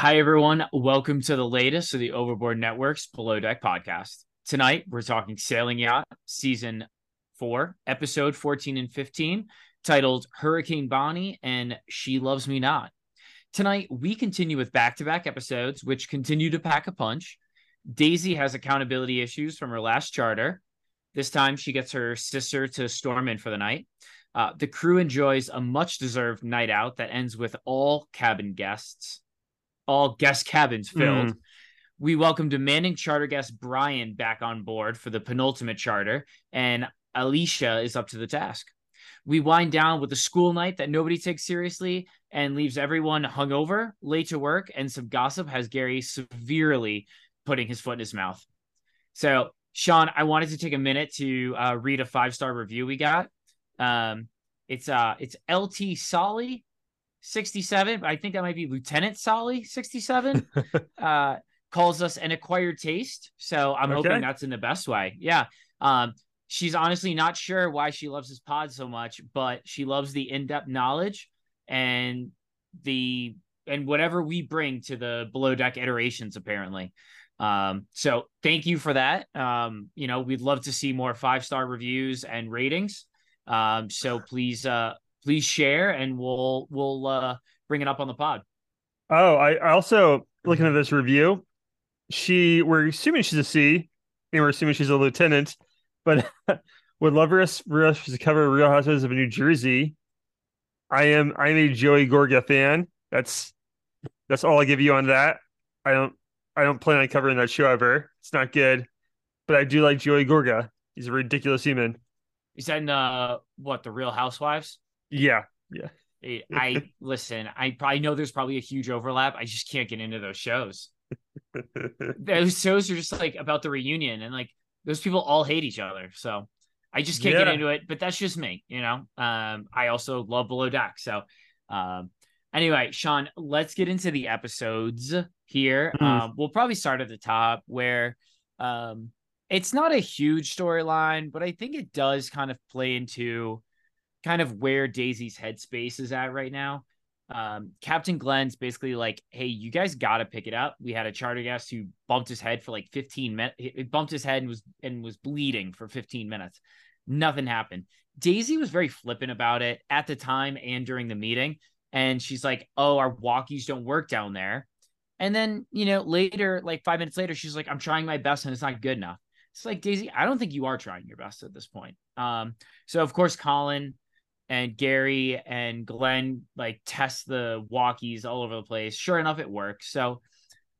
Hi, everyone. Welcome to the latest of the Overboard Network's Below Deck podcast. Tonight, we're talking Sailing Yacht Season 4, Episode 14 and 15, titled Hurricane Bonnie and She Loves Me Not. Tonight, we continue with back to back episodes, which continue to pack a punch. Daisy has accountability issues from her last charter. This time, she gets her sister to storm in for the night. Uh, the crew enjoys a much deserved night out that ends with all cabin guests all guest cabins filled. Mm. We welcome demanding charter guest Brian back on board for the penultimate charter, and Ileisha is up to the task. We wind down with a school night that nobody takes seriously and leaves everyone hungover, late to work, and some gossip has Gary severely putting his foot in his mouth. So, Sean, I wanted to take a minute to uh, read a five star review we got. Um, it's uh, it's LT Solly 67. I think that might be Lieutenant Solly 67. uh, calls us an acquired taste. So I'm okay. hoping that's in the best way. Yeah. Um, she's honestly not sure why she loves this pod so much, but she loves the in-depth knowledge and the and whatever we bring to the below deck iterations, apparently. Um, so thank you for that. Um, you know, we'd love to see more five-star reviews and ratings. Um, so please uh please share and we'll we'll uh bring it up on the pod. Oh, I, I also looking at this review, she we're assuming she's a C, and we're assuming she's a lieutenant, but would love her to cover Real Housewives of New Jersey. I am I'm a Joey Gorga fan. That's that's all I give you on that. I don't I don't plan on covering that show ever. It's not good, but I do like Joey Gorga. He's a ridiculous human. He's in uh what the Real Housewives? Yeah, yeah. I listen. I probably know there's probably a huge overlap. I just can't get into those shows. those shows are just like about the reunion, and like those people all hate each other. So I just can't yeah. get into it. But that's just me, you know. Um, I also love Below Deck. So, um, anyway, Sean, let's get into the episodes here. Mm-hmm. Um, we'll probably start at the top where, um, it's not a huge storyline, but I think it does kind of play into kind of where Daisy's headspace is at right now. Um, Captain Glenn's basically like, "Hey, you guys got to pick it up." We had a charter guest who bumped his head for like 15 minutes. It bumped his head and was and was bleeding for 15 minutes. Nothing happened. Daisy was very flippant about it at the time and during the meeting, and she's like, "Oh, our walkies don't work down there." And then you know later, like five minutes later, she's like, "I'm trying my best and it's not good enough." It's like Daisy, I don't think you are trying your best at this point. Um, so of course Colin and Gary and Glenn like test the walkies all over the place. Sure enough, it works. So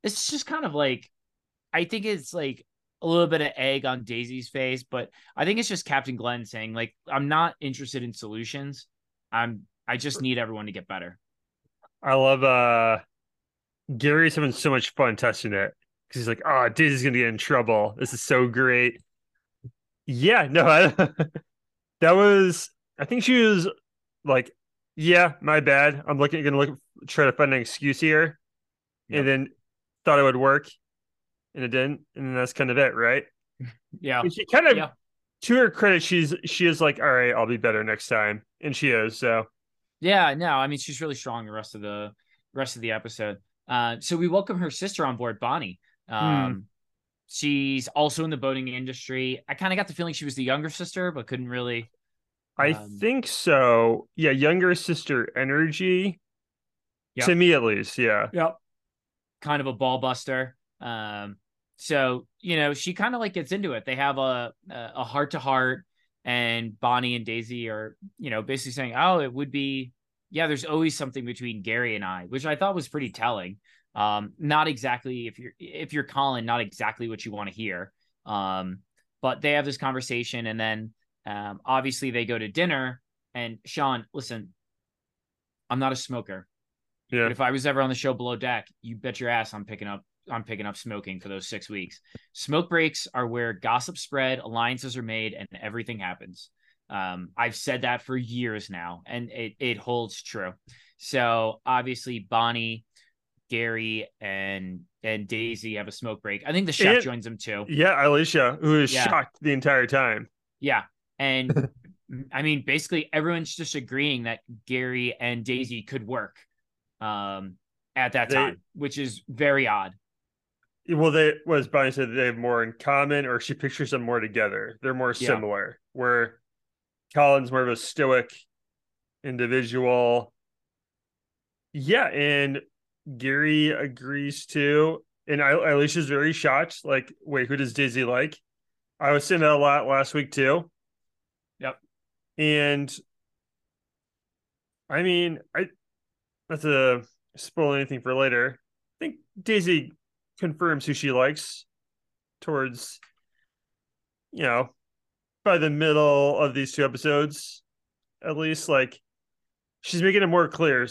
it's just kind of like I think it's like a little bit of egg on Daisy's face, but I think it's just Captain Glenn saying like I'm not interested in solutions. I'm I just need everyone to get better. I love uh Gary's having so much fun testing it because he's like, oh, Daisy's gonna get in trouble. This is so great. Yeah, no, I, that was I think she was like, "Yeah, my bad. I'm looking, gonna look, try to find an excuse here," yep. and then thought it would work, and it didn't, and that's kind of it, right? Yeah. And she kind of, yeah. to her credit, she's she is like, "All right, I'll be better next time," and she is. So, yeah, no, I mean, she's really strong the rest of the rest of the episode. Uh, so we welcome her sister on board, Bonnie. Um, hmm. She's also in the boating industry. I kind of got the feeling she was the younger sister, but couldn't really I um, think so. Yeah, younger sister energy. Yep. To me at least, yeah. Yep. Kind of a ball buster. Um, so you know, she kind of like gets into it. They have a a heart to heart, and Bonnie and Daisy are, you know, basically saying, Oh, it would be yeah, there's always something between Gary and I, which I thought was pretty telling. Um, not exactly if you're if you're Colin, not exactly what you want to hear. Um, but they have this conversation and then um, obviously, they go to dinner, and Sean, listen, I'm not a smoker. Yeah. But if I was ever on the show below deck, you bet your ass I'm picking up I'm picking up smoking for those six weeks. Smoke breaks are where gossip spread, alliances are made, and everything happens. Um, I've said that for years now, and it it holds true. So obviously, Bonnie, Gary, and and Daisy have a smoke break. I think the chef and, joins them too. Yeah, Ileisha, who is yeah. shocked the entire time. Yeah, and I mean, basically everyone's just agreeing that Gary and Daisy could work. Um, at that They- time, which is very odd. Well, they was Bonnie said they have more in common, or she pictures them more together. They're more Yeah. similar. Where Colin's more of a stoic individual. Yeah, and Gary agrees too. And I, Ileisha's very shocked. Like, wait, who does Daisy like? I was saying that a lot last week too. And I mean, I not to spoil anything for later. I think Daisy confirms who she likes towards, you know, by the middle of these two episodes, at least. Like, she's making it more clear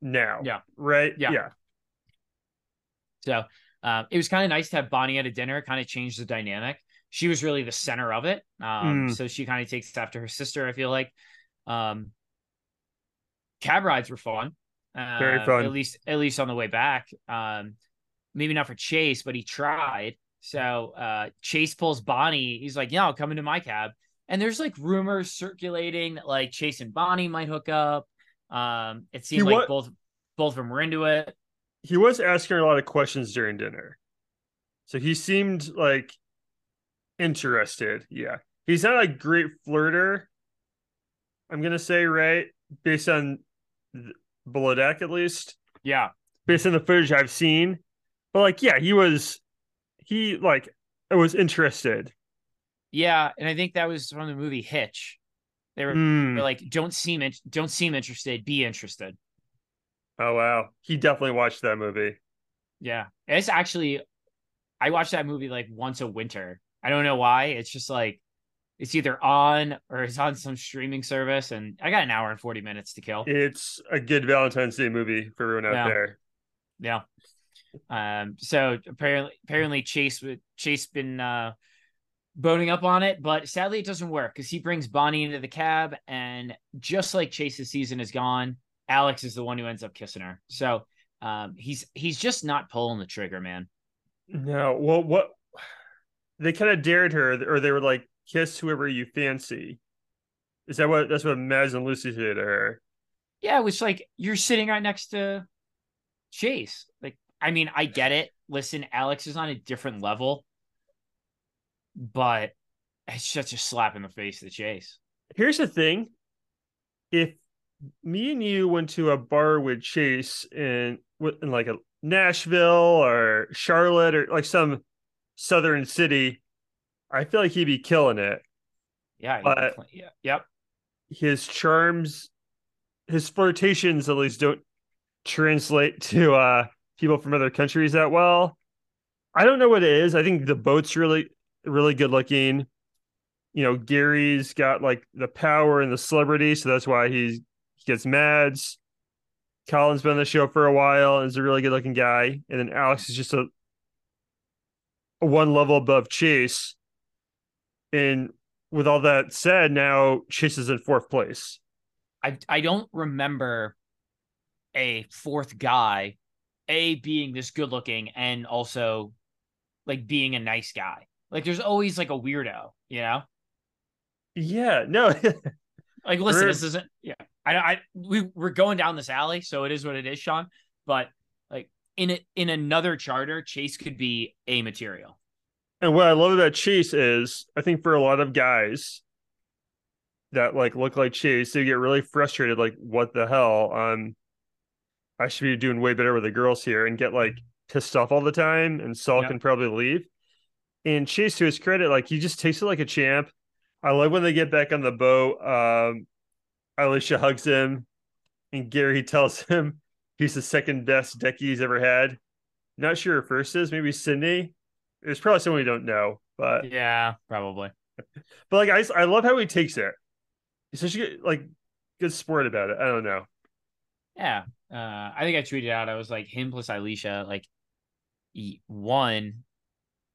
now. Yeah. Right. Yeah. Yeah. So um, it was kind of nice to have Bonnie at a dinner, kind of change the dynamic. She was really the center of it. Um, Mm. So she kind of takes after her sister, I feel like. Um, cab rides were fun. Very Uh, fun. At least, at least on the way back. Um, maybe not for Chase, but he tried. So uh, Chase pulls Bonnie. He's like, "Yeah, I'll come into my cab." And there's like rumors circulating that like Chase and Bonnie might hook up. Um, it seemed like both both of them were into it. He was asking a lot of questions during dinner. So he seemed like interested. Yeah. He's not a great flirter. I'm going to say, right? Based on th- below deck, at least. Yeah, based on the footage I've seen. But like, yeah, he was he like was interested. Yeah, and I think that was from the movie Hitch. They were, Hmm. were like, "Don't seem in- don't seem interested, be interested." Oh wow, he definitely watched that movie. Yeah, it's actually, I watched that movie like once a winter. I don't know why. It's just like it's either on or it's on some streaming service, and I got an hour and forty minutes to kill. It's a good Valentine's Day movie for everyone out Yeah. there. Yeah. Um. So apparently, apparently Chase Chase been uh boning up on it, but sadly it doesn't work because he brings Bonnie into the cab, and just like Chase's season is gone, Alex is the one who ends up kissing her. So um, he's he's just not pulling the trigger, man. No, well, what they kind of dared her, or they were like, "Kiss whoever you fancy." Is that what? That's what Mads and Lucy did to her. Yeah, it was like you're sitting right next to Chase. Like, I mean, I get it. Listen, Alex is on a different level, but it's such a slap in the face to Chase. Here's the thing: if me and you went to a bar with Chase in in like a Nashville or Charlotte or like some southern city, I feel like he'd be killing it. Yeah, But- yeah, yep. His charms, his flirtations at least don't translate to uh people from other countries that well. I don't know what it is. I think the boat's really really good looking. You know, Gary's got like the power and the celebrity, so that's why he's he gets Mads. Colin's been on the show for a while and is a really good looking guy. And then Alex is just a, a one level above Chase. And with all that said, now Chase is in fourth place. I I don't remember a fourth guy, a being this good looking and also like being a nice guy. Like there's always like a weirdo, you know. Yeah, no, Like listen, Sure. this isn't. Yeah, I I we we're going down this alley, so it is what it is, Sean. But in a, in another charter, Chase could be a material. And what I love about Chase is I think for a lot of guys that like look like Chase, they get really frustrated, like, what the hell? Um I should be doing way better with the girls here and get like pissed off all the time and Saul Yeah. and probably leave. And Chase, to his credit, like he just takes it like a champ. I love when they get back on the boat. Um Ileisha hugs him and Gary tells him he's the second best decky he's ever had. Not sure who first is, maybe Sydney. It's probably someone we don't know, but Yeah, probably. but like I, I love how he takes it. He's such a good, like good sport about it. I don't know. Yeah. Uh, I think I tweeted out. I was like him plus Ileisha. Like, one,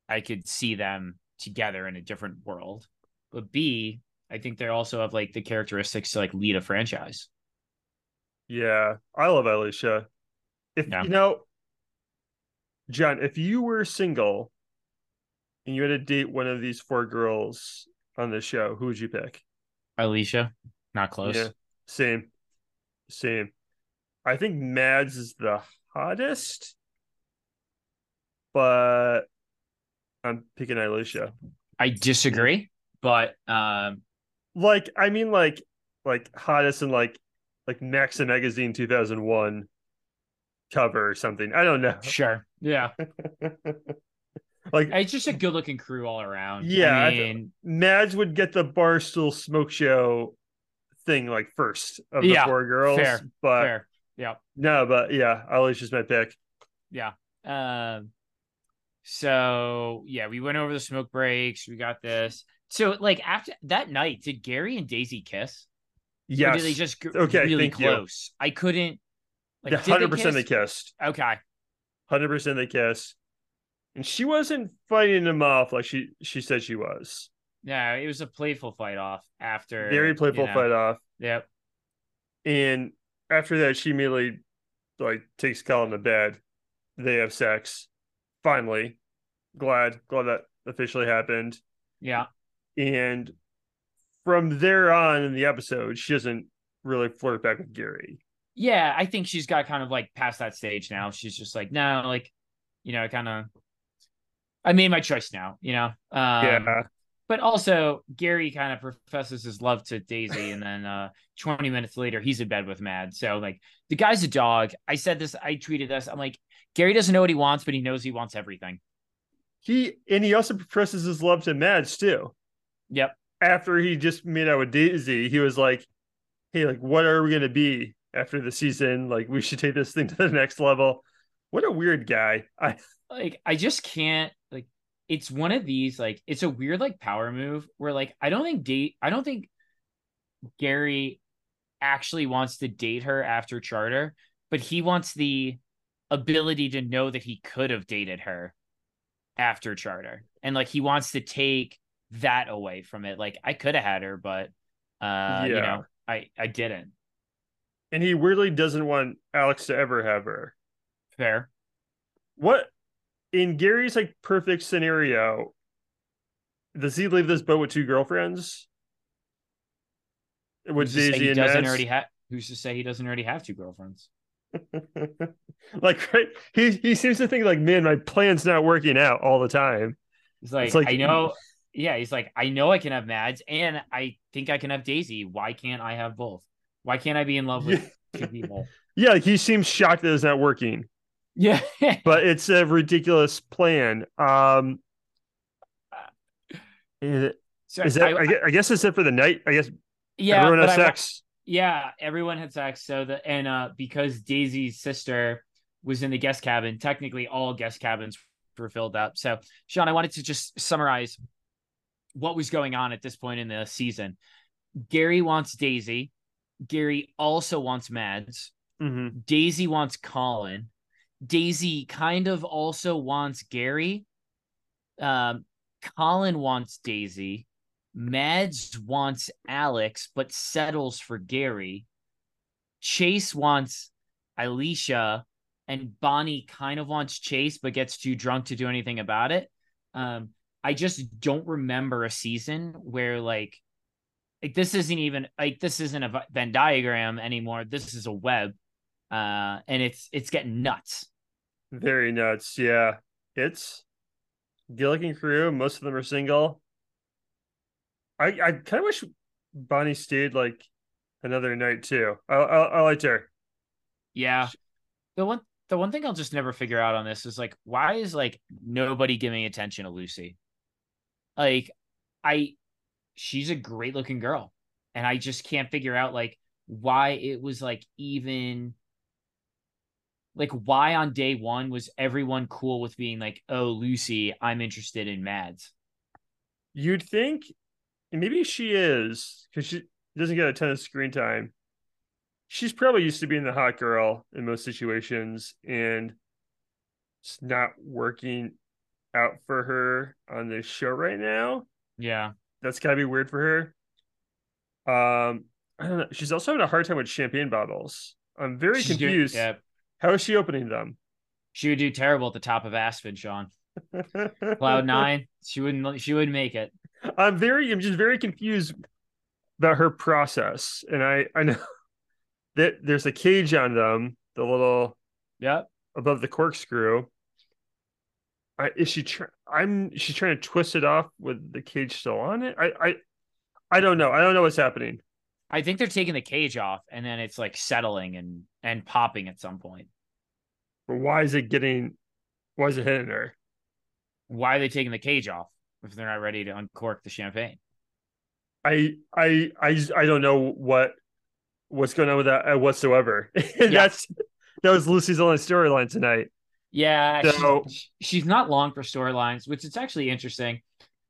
I could see them together in a different world, but B, I think they also have like the characteristics to like lead a franchise. Yeah, I love Ileisha. If Yeah. you know, John, if you were single and you had to date one of these four girls on the show, who would you pick? Ileisha, not close. Yeah, same, same. I think Mads is the hottest, but I'm picking Ileisha. I disagree, but um, Like, I mean, like, like hottest in like, like Maxim Magazine 2001 cover or something. I don't know. sure, yeah, like, it's just a good-looking crew all around. Yeah, I I mean, Mads would get the Barstool Smoke Show thing like first of the Yeah, four girls, fair, but fair, yeah. no, but yeah, Ileisha's my pick. Yeah. Um so yeah, we went over the smoke breaks. We got this. So like after that night, did Gary and Daisy kiss? Yes, did they just g- Okay, really thank you. close? I couldn't like hundred percent they kiss? kissed. Okay. Hundred percent they kissed, and she wasn't fighting him off like she she said she was. Yeah, it was a playful fight off after Very playful you know, fight off, Yep. and after that, she immediately like takes Colin to bed. They have sex. Finally, glad glad that officially happened. Yeah. And from there on in the episode, she doesn't really flirt back with Gary. Yeah, I think she's got kind of like past that stage now. She's just like, no, like, you know, I kind of I made my choice now, you know. Um, yeah. but also Gary kind of professes his love to Daisy, and then uh 20 minutes later he's in bed with Mad. So like the guy's a dog. I said this, I tweeted this. I'm like, Gary doesn't know what he wants, but he knows he wants everything. He and he also professes his love to Mads too. Yep. After he just made out with Daisy, he was like, Hey, like, what are we gonna be after the season? Like, we should take this thing to the next level. What a weird guy. I Like I just can't like it's one of these like it's a weird like power move where like I don't think date I don't think Gary actually wants to date her after charter, but he wants the ability to know that he could have dated her after charter. And like he wants to take that away from it. Like I could have had her, but uh you know, I I didn't. and he weirdly doesn't want Alex to ever have her. Fair. What in Gary's like perfect scenario, does he leave this boat with two girlfriends? With Who's to say Daisy he and doesn't already have who's to say he doesn't already have two girlfriends? like right, he he seems to think like, man, my plan's not working out all the time. He's like, like- I know. Yeah, he's like, I know I can have Mads, and I think I can have Daisy. Why can't I have both? Why can't I be in love with two people? Yeah, he seems shocked that it's not working, Yeah, but it's a ridiculous plan. Um, is, so is that? I- I, guess, I guess it's it for the night. I guess yeah, everyone I sex. yeah, everyone had sex. So the and uh because Daisy's sister was in the guest cabin, technically all guest cabins were filled up. So Sean, I wanted to just summarize what was going on at this point in the season. Gary wants Daisy. Gary also wants Mads. Mhm. Daisy wants Colin. Daisy kind of also wants Gary. Um, Colin wants Daisy. Mads wants Alex, but settles for Gary. Chase wants Ileisha, and Bonnie kind of wants Chase, but gets too drunk to do anything about it. Um, I just don't remember a season where like like this isn't even like this isn't a Venn diagram anymore. This is a web, uh, and it's it's getting nuts. Very nuts. Yeah, it's Gilligan crew. Most of them are single. I I kind of wish Bonnie stayed like another night too. I I, I liked her. Yeah, the one the one thing I'll just never figure out on this is like why is like nobody giving attention to Lucy? Like, I she's a great looking girl, and I just can't figure out like why it was like even like why on day one was everyone cool with being like oh lucy i'm interested in mads You'd think, maybe she is because she doesn't get a ton of screen time. She's probably used to being the hot girl in most situations, and it's not working out for her on this show right now. yeah That's gotta be weird for her. Um, I don't know. She's also having a hard time with champagne bottles. I'm very She's doing- confused. yeah How is she opening them? she would do terrible at the top of aspen sean cloud nine she wouldn't she wouldn't make it I'm very, I'm just very confused about her process, and I, I know that there's a cage on them, the little yep above the corkscrew. I, is she? Tr- I'm. She's trying to twist it off with the cage still on it. I. I. I don't know. I don't know what's happening. I think they're taking the cage off, and then it's like settling and and popping at some point. But why is it getting? Why is it hitting her? Why are they taking the cage off if they're not ready to uncork the champagne? I. I. I. I don't know what what's going on with that uh, whatsoever. That's that was Lucy's only storyline tonight. Yeah, so, she's, she's not long for storylines, which is actually interesting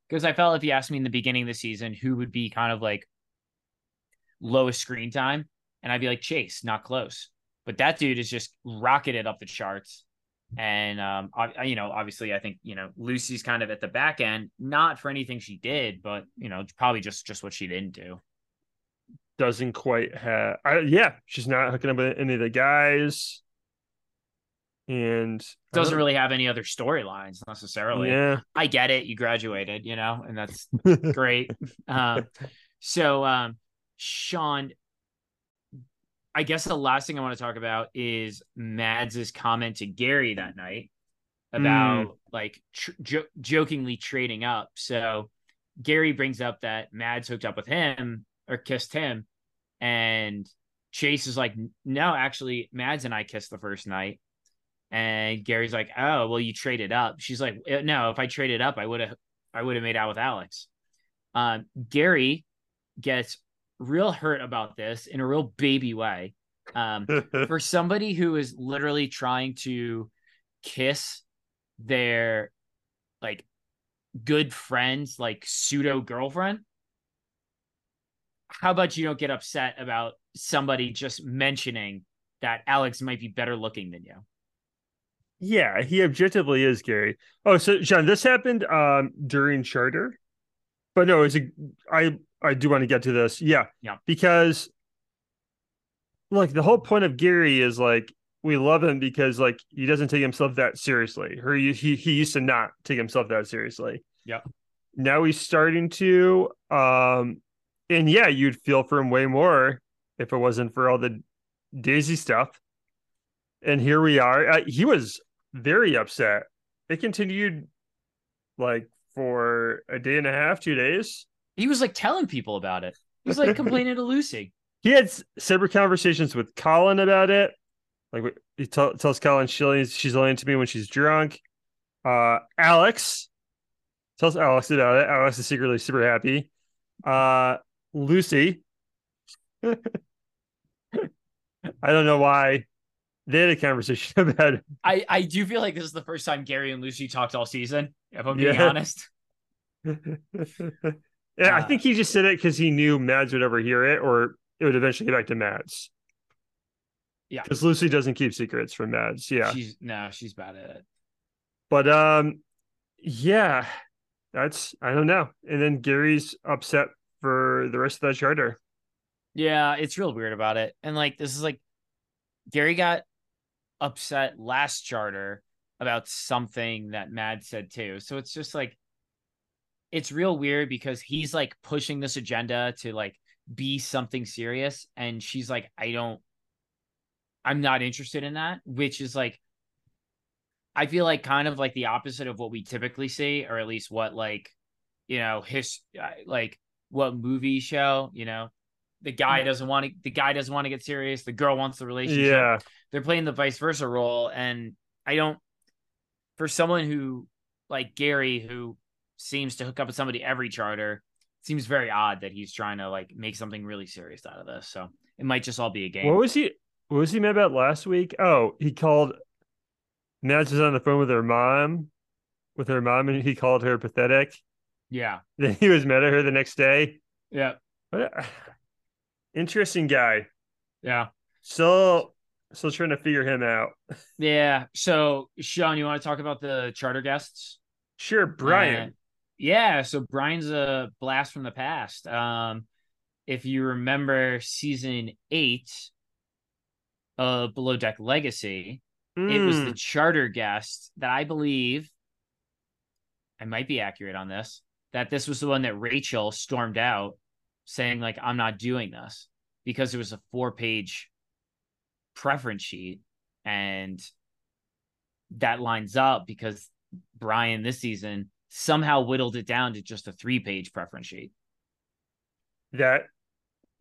because I felt if you asked me in the beginning of the season who would be kind of like lowest screen time, and I'd be like Chase, not close. But that dude is just rocketed up the charts. And um, I, you know, obviously, I think you know Lucy's kind of at the back end, not for anything she did, but you know, probably just just what she didn't do. Doesn't quite have, I, yeah, she's not hooking up with any of the guys and doesn't really have any other storylines necessarily. Yeah, I get it. You graduated, you know, and that's great. Uh, so, um, Sean, I guess the last thing I want to talk about is Mads's comment to Gary that night about mm. like tr- jo- jokingly trading up. So Gary brings up that Mads hooked up with him or kissed him, and Chase is like, "No, actually, Mads and I kissed the first night." And Gary's like, "Oh, well, you traded up." She's like, uh, "No, if I traded up, I would have, I would have made out with Alex." Um, Gary gets real hurt about this in a real baby way. Um, for somebody who is literally trying to kiss their like good friends, like pseudo girlfriend, how about you don't get upset about somebody just mentioning that Alex might be better looking than you? Yeah, he objectively is Gary. Oh, so John, this happened um during charter, but no, it's a I I do want to get to this. Yeah, yeah, because like the whole point of Gary is like we love him because like he doesn't take himself that seriously. Or he he, he used to not take himself that seriously. Yeah. Now he's starting to. Um, and yeah, you'd feel for him way more if it wasn't for all the Daisy stuff. And here we are. Uh, he was very upset. It continued like for a day and a half, two days. He was like telling people about it. He was like complaining to Lucy. He had separate conversations with Colin about it. Like he t- tells Colin she's she's lying to me when she's drunk. Uh, Alex tells Alex about it. Alex is secretly super happy. Uh, Lucy. I don't know why they had a conversation about it. I, I do feel like this is the first time Gary and Lucy talked all season, if I'm being yeah. honest. yeah, uh, I think he just said it because he knew Mads would overhear it or it would eventually get back to Mads. Yeah. Because Lucy doesn't keep secrets from Mads. Yeah. She's no, she's bad at it. But um yeah, that's I don't know. And then Gary's upset for the rest of that charter. Yeah, it's real weird about it. And like this is like Gary got upset last charter about something that Mad said too. So it's just like it's real weird because he's like pushing this agenda to like be something serious and she's like I don't I'm not interested in that, which is like I feel like kind of like the opposite of what we typically see or at least what like you know his uh, like what movie show, you know, the guy doesn't want to the guy doesn't want to get serious the girl wants the relationship. Yeah. They're playing the vice versa role and i don't for someone who like gary who seems to hook up with somebody every charter seems very odd that he's trying to like make something really serious out of this. So it might just all be a game. What was he what was he mad about last week? Oh he called Mads was on the phone with her mom with her mom and he called her pathetic. Yeah. Then he was mad at her the next day. Yeah but Interesting guy. Yeah. Still still trying to figure him out. Yeah. So Sean, you want to talk about the charter guests? Sure, Brian. Uh, yeah, so Brian's a blast from the past. Um, if you remember season eight of Below Deck Legacy, mm. it was the hmm. charter guest that I believe I might be accurate on this, that this was the one that Rachel stormed out saying like I'm not doing this because it was a four page preference sheet and that lines up because Brian this season somehow whittled it down to just a three page preference sheet. That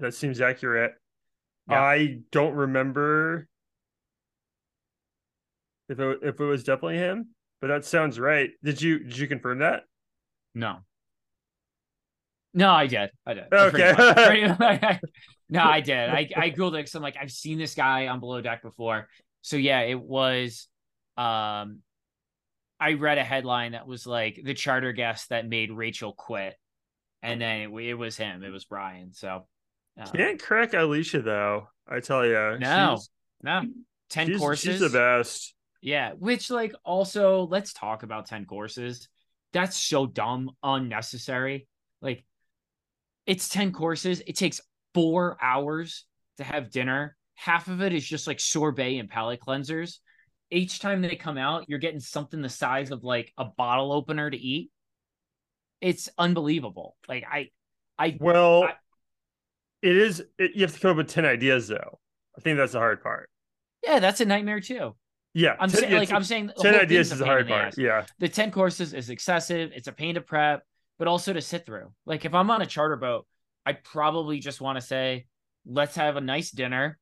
that seems accurate. Yeah. I don't remember if it if it was definitely him, but that sounds right. Did you did you confirm that? No. No, I did. I did. Okay. Pretty much. Pretty much. no, I did. I I googled it because I'm like I've seen this guy on Below Deck before. So yeah, it was. Um, I read a headline that was like the charter guest that made Rachel quit, and then it, it was him. It was Brian. So um, Can't crack Ileisha though. I tell you, No. she's, no ten she's, courses. she's the best. Yeah, which like also let's talk about 10 courses. That's so dumb, unnecessary. Like it's 10 courses. It takes 4 hours to have dinner. Half of it is just like sorbet and palate cleansers. Each time they come out, you're getting something the size of like a bottle opener to eat. It's unbelievable. Like I I Well, I- it is. It, you have to come up with ten ideas though. I think that's the hard part. yeah, that's a nightmare too. Yeah, I'm 10 saying like 10 I'm saying the ten ideas is a the hard part. ass. Yeah, the 10 courses is excessive. It's a pain to prep, but also to sit through. Like if I'm on a charter boat, I probably just want to say, let's have a nice dinner.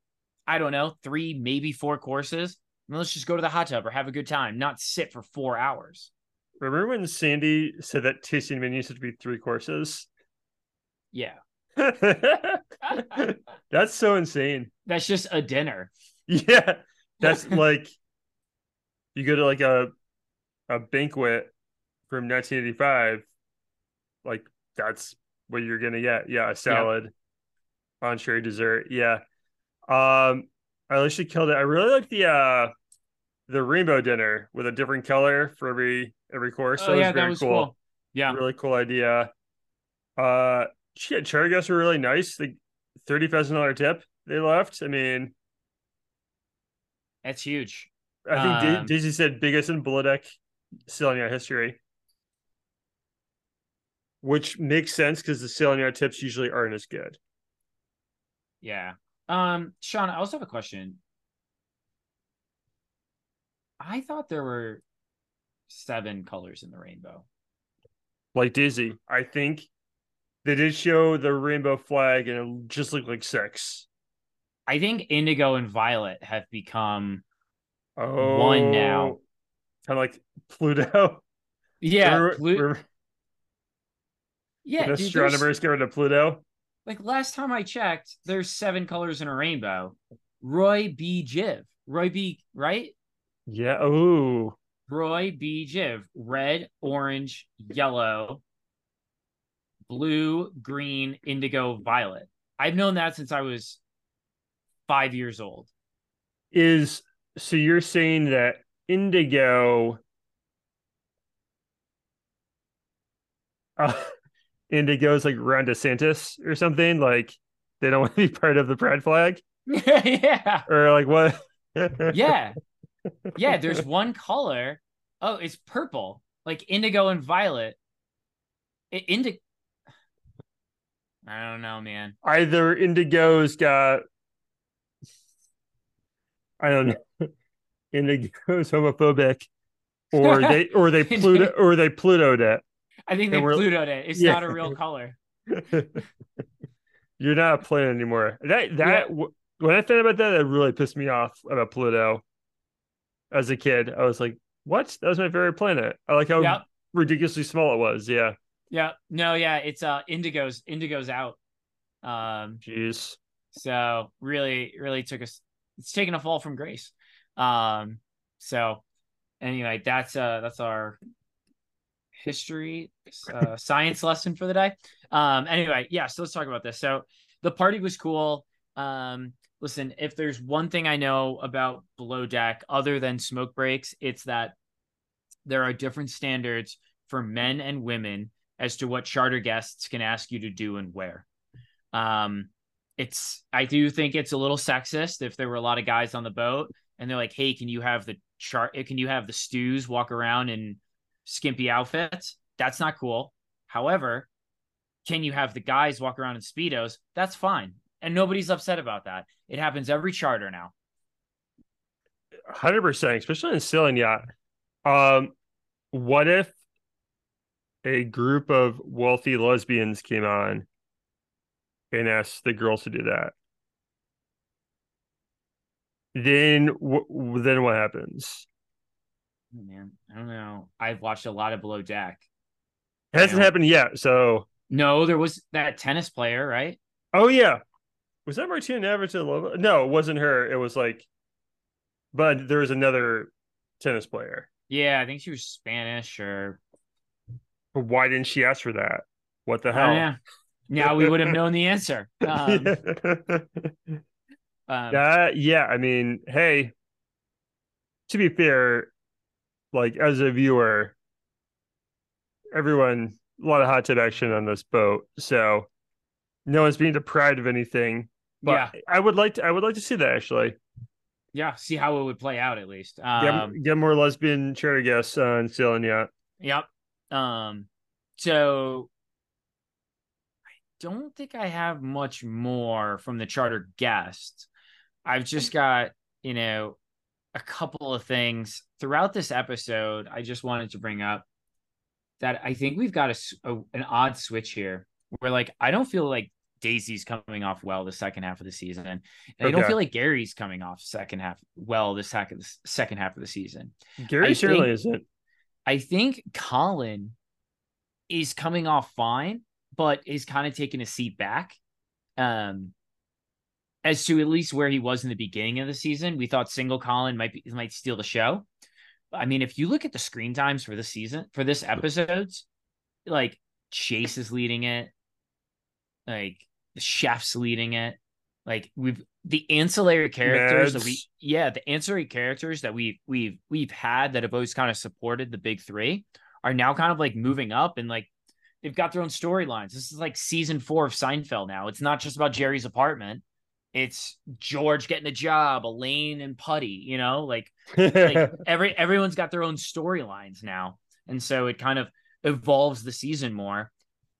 I don't know, three, maybe four courses. And let's just go to the hot tub or have a good time, not sit for four hours. remember when Sandy said that tasting menus had to be three courses? Yeah. that's so insane. That's just a dinner. Yeah, that's like you go to like a a banquet from 1985. Like that's what you're gonna get. Yeah, a salad, entree, dessert. Yeah. Um, I actually killed it. I really like the uh the rainbow dinner with a different color for every every course. oh, that yeah, was very that was cool. cool. Yeah. Really cool idea. Uh, shit, cherry guests were really nice. The thirty thousand dollar tip they left. I mean, That's huge. I think Um, Daisy said biggest in below deck in yacht history, which makes sense because the sailing yacht tips usually aren't as good. Yeah. Um, Sean, I also have a question. I thought there were seven colors in the rainbow. Like Dizzy, I think they did show the rainbow flag and it just looked like six. I think indigo and violet have become Oh, One now. kind of like Pluto. yeah, Remember- Plu- remember yeah. dude, astronomers get rid of Pluto. like last time I checked, there's seven colors in a rainbow. Roy B. Jiv, Roy B. Right? Yeah. Oh, Roy B. Jiv, red, orange, yellow, blue, green, indigo, violet. I've known that since I was five years old. is so you're saying that indigo uh, indigo is like Ron DeSantis or something like they don't want to be part of the pride flag yeah. or like what Yeah. Yeah. There's one color. Oh, it's purple, like indigo and violet. It, indi- I don't know, man. either indigo's got i don't know indigo's homophobic or they or they pluto or they plutoed it I think they we're- Plutoed it. It's Yeah. not a real color. You're not playing anymore. That that w when I out about that, that really pissed me off about Pluto. As a kid, I was like, "What? That was my favorite planet." I like how Yep. ridiculously small it was. Yeah, Yeah. No, yeah. It's uh Indigo's Indigo's out. Um, jeez. so really, really took us it's taken a fall from grace. Um, so anyway, that's uh that's our history uh science lesson for the day. Um anyway, yeah, so let's talk about this. So the party was cool. Um listen, if there's one thing I know about below deck other than smoke breaks, it's that there are different standards for men and women as to what charter guests can ask you to do and where. Um it's I do think it's a little sexist if there were a lot of guys on the boat and they're like, "Hey, can you have the chart can you have the stews walk around in skimpy outfits?" That's not cool. However, can you have the guys walk around in speedos? That's fine. And nobody's upset about that. It happens every charter now. Hundred percent, especially in sailing yacht. Um, what if a group of wealthy lesbians came on and asked the girls to do that? Then, w- then what happens? Oh, man, I don't know. I've watched a lot of Below Deck. It hasn't Yeah. happened yet. So, No, there was that tennis player, right? oh yeah, was that Martina Navratilova? No, it wasn't her. It was like, but there was another tennis player. Yeah, I think she was Spanish or But why didn't she ask for that? What the hell? don't. Now we would have known the answer. Um, um, Uh, yeah, I mean, hey, to be fair, like as a viewer, everyone a lot of hot tub action on this boat, so no one's being deprived of anything. But yeah, I would like to I would like to see that actually. yeah. See how it would play out at least. Get, Um, get more lesbian charter guests on Sailing Yacht. Yep. Um, so I don't think I have much more from the charter guest. I've just got, you know, a couple of things throughout this episode. I just wanted to bring up that I think we've got a, a- an odd switch here where like I don't feel like Daisy's coming off well the second half of the season. And I don't feel like Gary's coming off second half well the second second half of the season. Gary I certainly think- isn't. I think Colin is coming off fine, but is kind of taking a seat back. Um, as to at least where he was in the beginning of the season, we thought single Colin might be might steal the show. I mean, if you look at the screen times for this season, for this episodes, like Chase is leading it, like the chef's leading it, like we've the ancillary characters that we yeah the ancillary characters that we we've we've had that have always kind of supported the big three are now kind of like moving up and like they've got their own storylines. This is like season four of Seinfeld now. It's not just about Jerry's apartment. It's George getting a job, Elaine and Puddy, you know, like like every everyone's got their own storylines now. And so it kind of evolves the season more.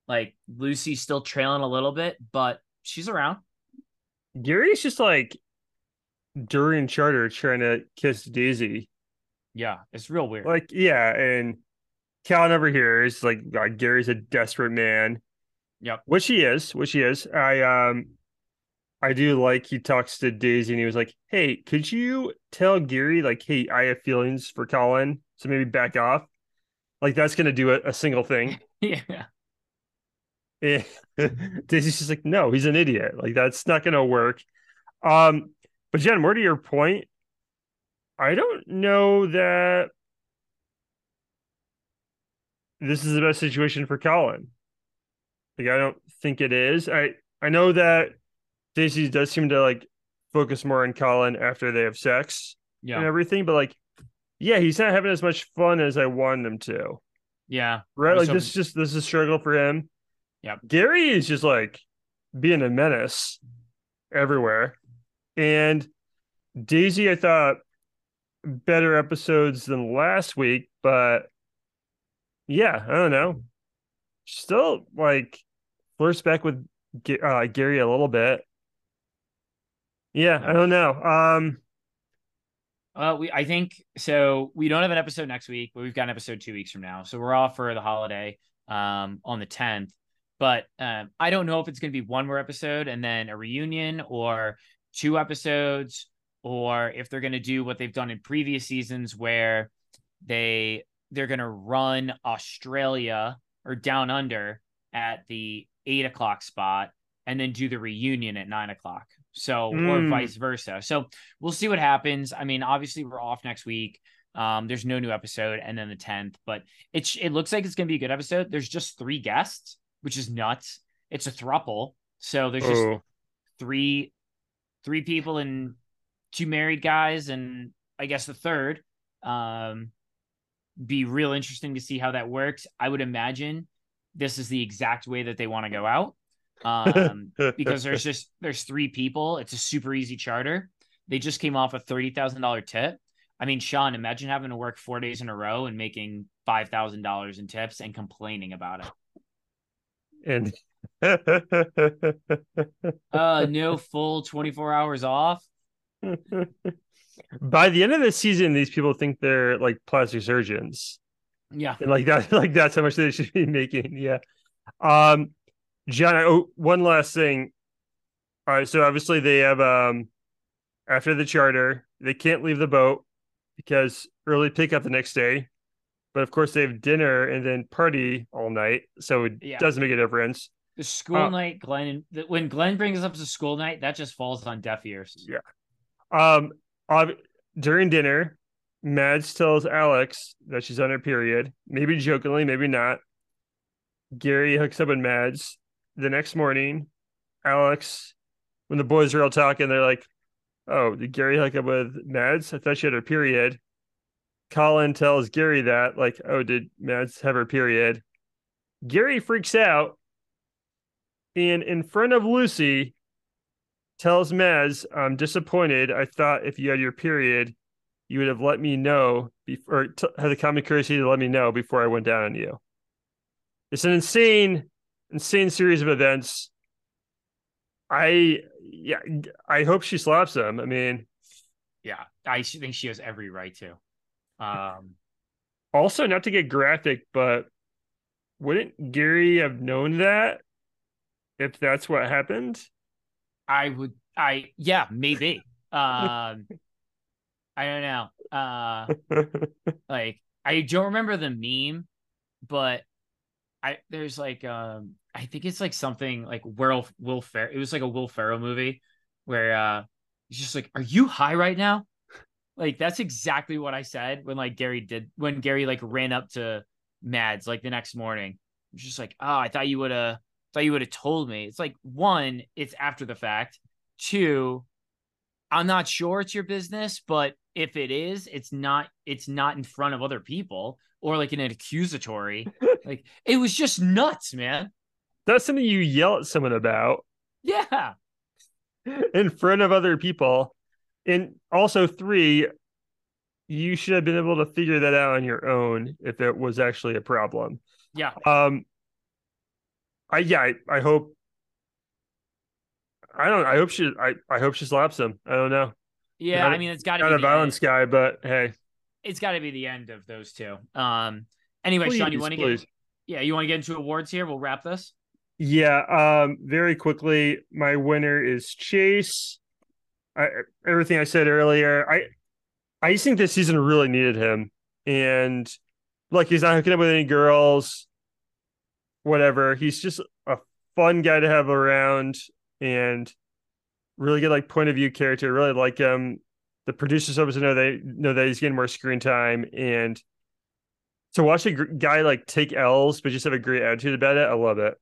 Like Lucy's still trailing a little bit, but she's around. Gary's just like during charter trying to kiss Daisy. Yeah, it's real weird. Like, yeah, and Cal never hears. Like, God, Gary's a desperate man. Yep. Which he is, which he is. I um I do like he talks to Daisy and he was like, Hey, could you tell Gary, like, hey, I have feelings for Colin, so maybe back off? Like that's gonna do a, a single thing. yeah. Eh, Daisy's just like, no, he's an idiot. Like that's not gonna work. Um, but Jen, more to your point, I don't know that this is the best situation for Colin. Like I don't think it is. I I know that Daisy does seem to like focus more on Colin after they have sex yeah. and everything, but like, yeah, he's not having as much fun as I want him to. Yeah. Right? Like this is just this is a struggle for him. Yeah. Gary is just like being a menace everywhere. And Daisy, I thought better episodes than last week, but yeah, I don't know. Still like flirts back with uh, Gary a little bit. Yeah, I don't know. Um, Uh, we I think so. We don't have an episode next week, but we've got an episode two weeks from now. So we're off for the holiday um on the tenth. But um, I don't know if it's going to be one more episode and then a reunion, or two episodes, or if they're going to do what they've done in previous seasons, where they they're going to run Australia or down under at the eight o'clock spot and then do the reunion at nine o'clock. So or Mm. vice versa. So we'll see what happens. I mean, obviously we're off next week. Um, there's no new episode, and then the tenth, but it's it looks like it's gonna be a good episode. There's just three guests, which is nuts. It's a thruple, so there's just three, three people and two married guys, and I guess the third. Um, be real interesting to see how that works. I would imagine this is the exact way that they want to go out. Um, because there's just there's three people. It's a super easy charter. They just came off a thirty thousand dollar tip. I mean, Sean, imagine having to work four days in a row and making five thousand dollars in tips and complaining about it. and Uh, no full twenty four hours off. By the end of the season, these people think they're like plastic surgeons. Yeah. And like that, like that's how much they should be making. Yeah. Um, John, oh, one last thing. All right, so obviously they have um after the charter, they can't leave the boat because early pickup the next day. But of course they have dinner and then party all night, so it Yeah. doesn't make a difference. The school Uh, night, Glenn. When Glenn brings up the school night, that just falls on deaf ears. Yeah. Um, ob- during dinner, Mads tells Alex that she's on her period, maybe jokingly, maybe not. Gary hooks up with Mads. The next morning, Alex, when the boys are all talking, they're like, "Oh, did Gary hook up with Mads? I thought she had her period." Colin tells Gary that, like, "Oh, did Mads have her period?" Gary freaks out, and in front of Lucy, tells Mads, I'm disappointed. I thought if you had your period, you would have let me know before, or t- had the common courtesy to let me know before I went down on you. It's an insane, insane series of events. I, yeah, I hope she slaps him. I mean, Yeah, I think she has every right to. Um, also not to get graphic, but wouldn't Gary have known that if that's what happened? I would, I yeah, maybe. Um, I don't know. Uh, like I don't remember the meme, but I there's like um I think it's like something like Will Will Fer it was like a Will Ferrell movie where uh he's just like, Are you high right now? Like that's exactly what I said when like Gary did when Gary like ran up to Mads like the next morning. He's just like, Oh, I thought you would have thought you would have told me. It's like one, it's after the fact. Two, I'm not sure it's your business, but if it is, it's not it's not in front of other people or like in an accusatory. like it was just nuts, man. That's something you yell at someone about. Yeah. in front of other people. And also, three, you should have been able to figure that out on your own if it was actually a problem. Yeah. Um, I yeah, I, I hope. I don't. I hope she. I, I hope she slaps him. I don't know. Yeah. Not I mean it's gotta Not be a violence end. guy, but hey, It's gotta be the end of those two. Um anyway, please, Sean, you want to please. get yeah, you want to get into awards here? We'll wrap this. Yeah, um, very quickly, my winner is Chase. I everything I said earlier, I I just think this season really needed him. And like he's not hooking up with any girls, whatever. He's just a fun guy to have around and really good like point of view character. Really like him. The producers obviously know they know that he's getting more screen time and to watch a guy like take L's but just have a great attitude about it, I love it.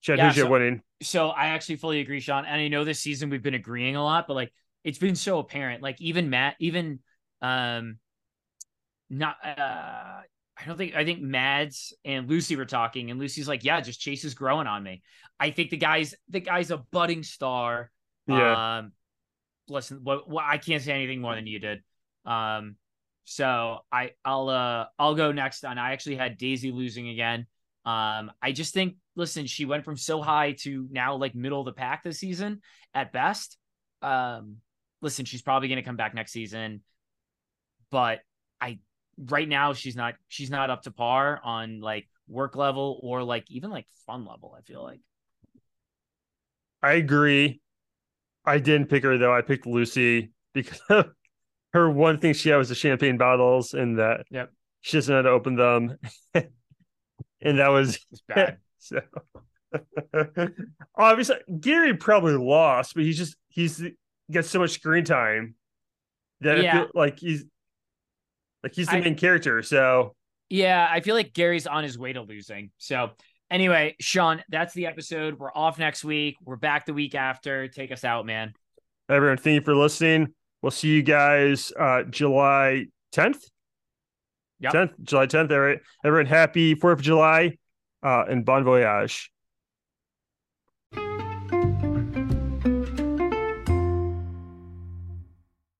Chad, Yeah, who's your so- winning? so I actually fully agree, Sean. And I know this season we've been agreeing a lot, but like it's been so apparent. Like even Matt, even um, not uh, I don't think I think Mads and Lucy were talking, and Lucy's like, "Yeah, just Chase is growing on me." I think the guy's the guy's a budding star. Yeah. Um, listen, what, what I can't say anything more than you did. Um, so I I'll uh I'll go next. And I actually had Daisy losing again. Um, I just think, listen, she went from so high to now like middle of the pack this season at best. Um, listen, she's probably going to come back next season, but I right now she's not she's not up to par on like work level or like even like fun level. I feel like I agree. I didn't pick her though. I picked Lucy because her one thing she had was the champagne bottles and that Yep. she doesn't know how to open them. and that was it's bad. so obviously Gary probably lost, but he's just he's got so much screen time that Yeah. feel like he's like he's the I- main character. So Yeah, I feel like Gary's on his way to losing. So anyway, Sean, that's the episode. We're off next week. We're back the week after. Take us out, man. everyone, thank you for listening. We'll see you guys uh July 10th. Yep. 10th, July 10th. All right. Everyone, happy 4th of July uh, and bon voyage.